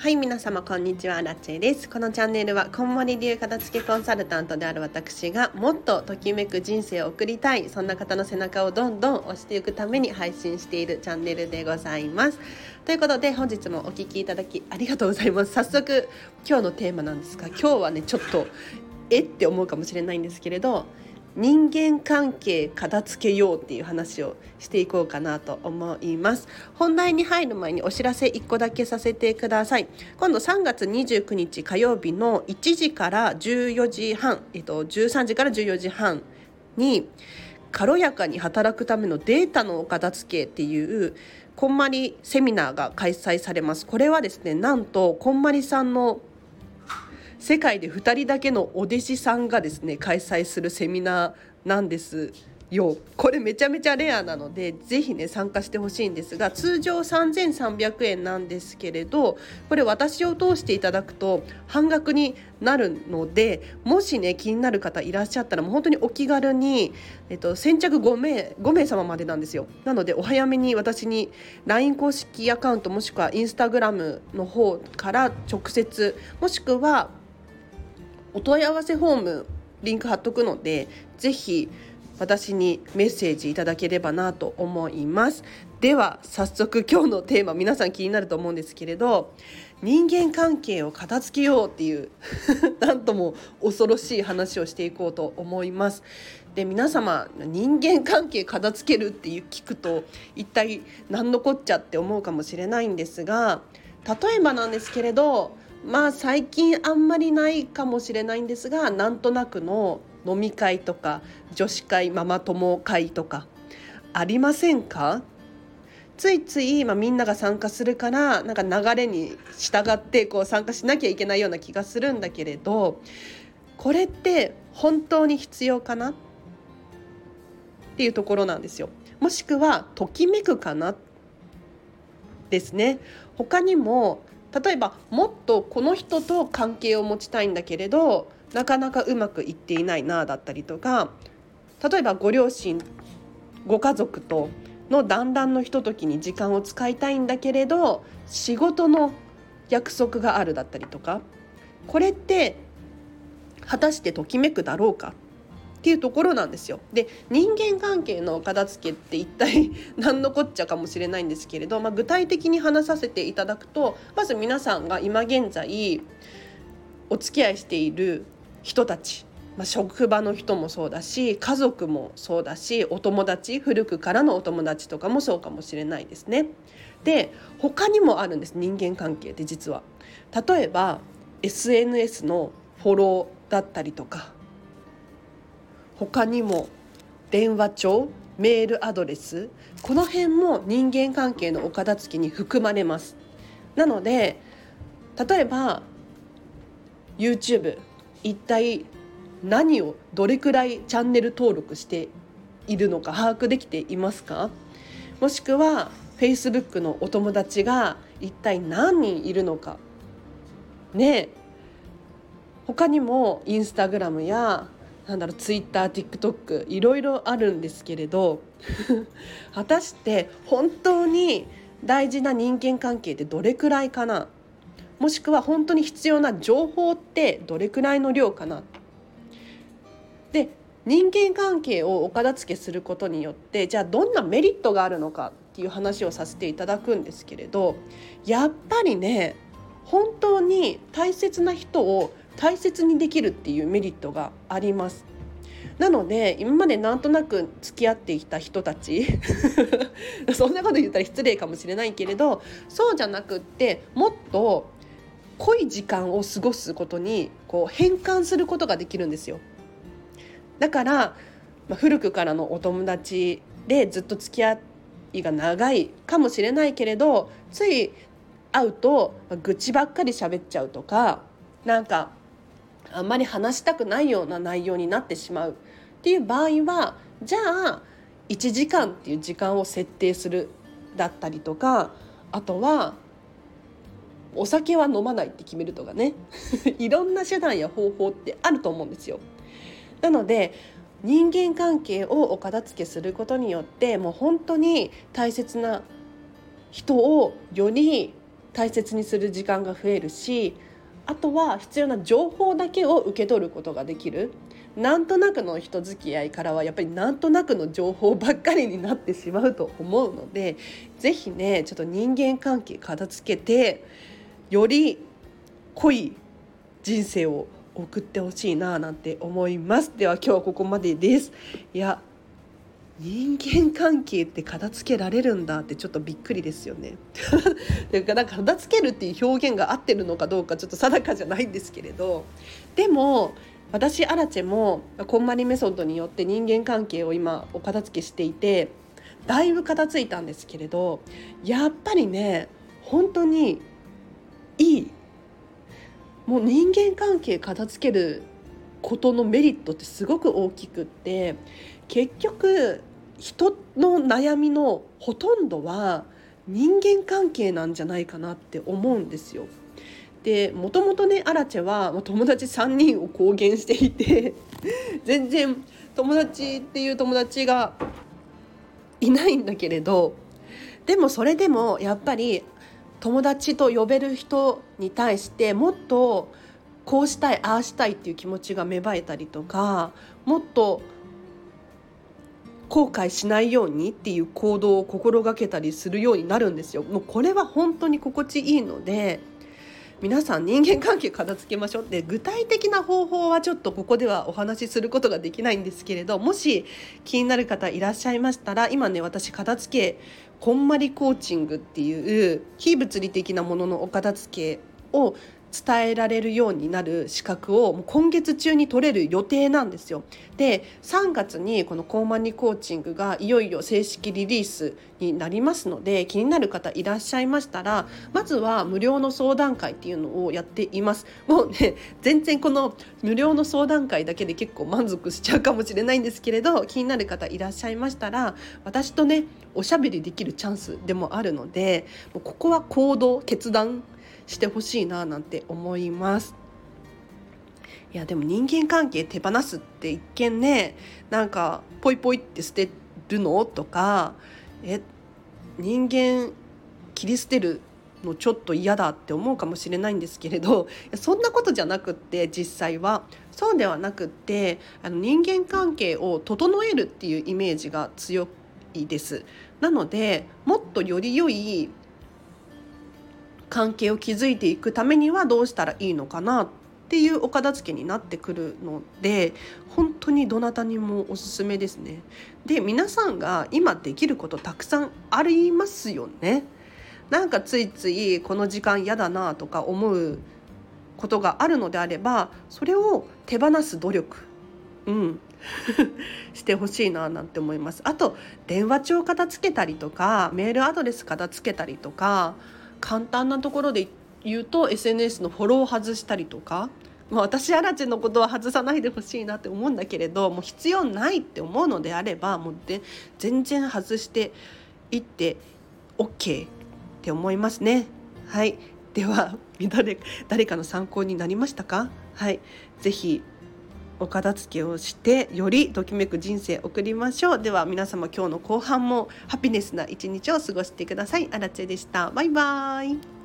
はい皆様こんにちはラチェです。このチャンネルはこんまり流片付けコンサルタントである私がもっとときめく人生を送りたいそんな方の背中をどんどん押していくために配信しているチャンネルでございます。ということで本日もお聴きいただきありがとうございます。早速今日のテーマなんですが今日はねちょっとえって思うかもしれないんですけれど人間関係片付けようっていう話をしていこうかなと思います。本題に入る前にお知らせ1個だけさせてください。今度3月29日火曜日の1時から14時半、えっと、13時から14時半に軽やかに働くためのデータのお片付けっていうこんまりセミナーが開催されます。これはですねなんとこんまりさんの世界で2人だけのお弟子さんがですね開催するセミナーなんですよ。これめちゃめちゃレアなのでぜひね参加してほしいんですが通常3300円なんですけれどこれ私を通していただくと半額になるのでもしね気になる方いらっしゃったらもう本当にお気軽に、えっと、先着5名5名様までなんですよ。なのでお早めに私に LINE 公式アカウントもしくは Instagram の方から直接もしくはお問い合わせフォームリンク貼っとくのでぜひ私にメッセージいただければなと思います。では早速今日のテーマ皆さん気になると思うんですけれど人間関係を片付けようっていう なんとも恐ろしい話をしていこうと思います。で皆様人間関係片付けるっていう聞くと一体何のこっちゃって思うかもしれないんですが例えばなんですけれどまあ最近あんまりないかもしれないんですがなんとなくの飲み会とか女子会ママ友会とかありませんか？ついつい、まあ、みんなが参加するからなんか流れに従ってこう参加しなきゃいけないような気がするんだけれどこれって本当に必要かな？っていうところなんですよ。もしくはときめくかな？ですね。他にも例えばもっとこの人と関係を持ちたいんだけれどなかなかうまくいっていないなだったりとか例えばご両親ご家族との団らんのひとときに時間を使いたいんだけれど仕事の約束があるだったりとかこれって果たしてときめくだろうか？っていうところなんですよ。で人間関係の片付けって一体 何のこっちゃかもしれないんですけれど、まあ、具体的に話させていただくとまず皆さんが今現在お付き合いしている人たち、まあ、職場の人もそうだし家族もそうだしお友達古くからのお友達とかもそうかもしれないですね。で他にもあるんです人間関係って実は。例えば SNS のフォローだったりとか他にも電話帳メールアドレスこの辺も人間関係のお片付けに含まれます。なので例えば YouTube 一体何をどれくらいチャンネル登録しているのか把握できていますか？もしくは Facebook のお友達が一体何人いるのか？ね他にもインスタグラムやなんだろうツイッター TikTok いろいろあるんですけれど 果たして本当に大事な人間関係ってどれくらいかな？もしくは本当に必要な情報ってどれくらいの量かな？で人間関係をお片付けすることによってじゃあどんなメリットがあるのかっていう話をさせていただくんですけれどやっぱりね本当に大切な人を大切にできるっていうメリットがあります。なので今までなんとなく付き合ってきた人たち そんなこと言ったら失礼かもしれないけれどそうじゃなくってもっと濃い時間を過ごすことにこう変換することができるんですよ。だから、まあ、古くからのお友達でずっと付き合いが長いかもしれないけれどつい会うと、ま、愚痴ばっかり喋っちゃうとかなんかあんまり話したくないような内容になってしまうっていう場合はじゃあ1時間っていう時間を設定するだったりとかあとはお酒は飲まないって決めるとかね いろんな手段や方法ってあると思うんですよ。なので人間関係をお片付けすることによってもう本当に大切な人をより大切にする時間が増えるしあとは必要な情報だけを受け取ることができる。なんとなくの人付き合いからはやっぱりなんとなくの情報ばっかりになってしまうと思うので是非ねちょっと人間関係片付けてより濃い人生を送ってほしいななんて思います。では今日はここまでです。いや人間関係って片付けられるんだってちょっとびっくりですよね。だから片付けるっていう表現が合ってるのかどうかちょっと定かじゃないんですけれどでも私アラチェもこんまりメソッドによって人間関係を今お片付けしていてだいぶ片付いたんですけれどやっぱりね本当にいいもう人間関係片付けることのメリットってすごく大きくって結局人の悩みのほとんどは人間関係なんじゃないかなって思うんですよ。でもともとねアラチェは友達3人を公言していて 全然友達っていう友達がいないんだけれどでもそれでもやっぱり友達と呼べる人に対してもっとこうしたいああしたいっていう気持ちが芽生えたりとかもっと後悔しないようにっていう行動を心がけたりするようになるんですよ。もうこれは本当に心地いいので皆さん人間関係片付けましょうって具体的な方法はちょっとここではお話しすることができないんですけれどもし気になる方いらっしゃいましたら今ね私片付けこんまりコーチングっていう非物理的なもののお片付けを伝えられるようになる資格をもう今月中に取れる予定なんですよ。で3月にこのコーマニコーチングがいよいよ正式リリースになりますので気になる方いらっしゃいましたらまずは無料の相談会っていうのをやっています。もうね全然この無料の相談会だけで結構満足しちゃうかもしれないんですけれど気になる方いらっしゃいましたら私とねおしゃべりできるチャンスでもあるのでここは行動決断してほしいななんて思います。いやでも人間関係手放すって一見ねなんかポイポイって捨てるのとかえ人間切り捨てるのちょっと嫌だって思うかもしれないんですけれどそんなことじゃなくって実際はそうではなくってあの人間関係を整えるっていうイメージが強いです。なのでもっとより良い関係を築いていくためにはどうしたらいいのかなっていうお片付けになってくるので本当にどなたにもおすすめですね。で皆さんが今できることたくさんありますよね。なんかついついこの時間嫌だなとか思うことがあるのであればそれを手放す努力うん してほしいななんて思いますあと電話帳片付けたりとかメールアドレス片付けたりとか簡単なところで言うと SNS のフォローを外したりとか、まあ、私アラチェのことは外さないでほしいなって思うんだけれどもう必要ないって思うのであればもうで全然外していって OK って思いますね。はい。では誰誰かの参考になりましたか？はい、ぜひお片付けをしてよりときめく人生を送りましょう。では皆様今日の後半もハピネスな一日を過ごしてください。あらでした。バイバイ。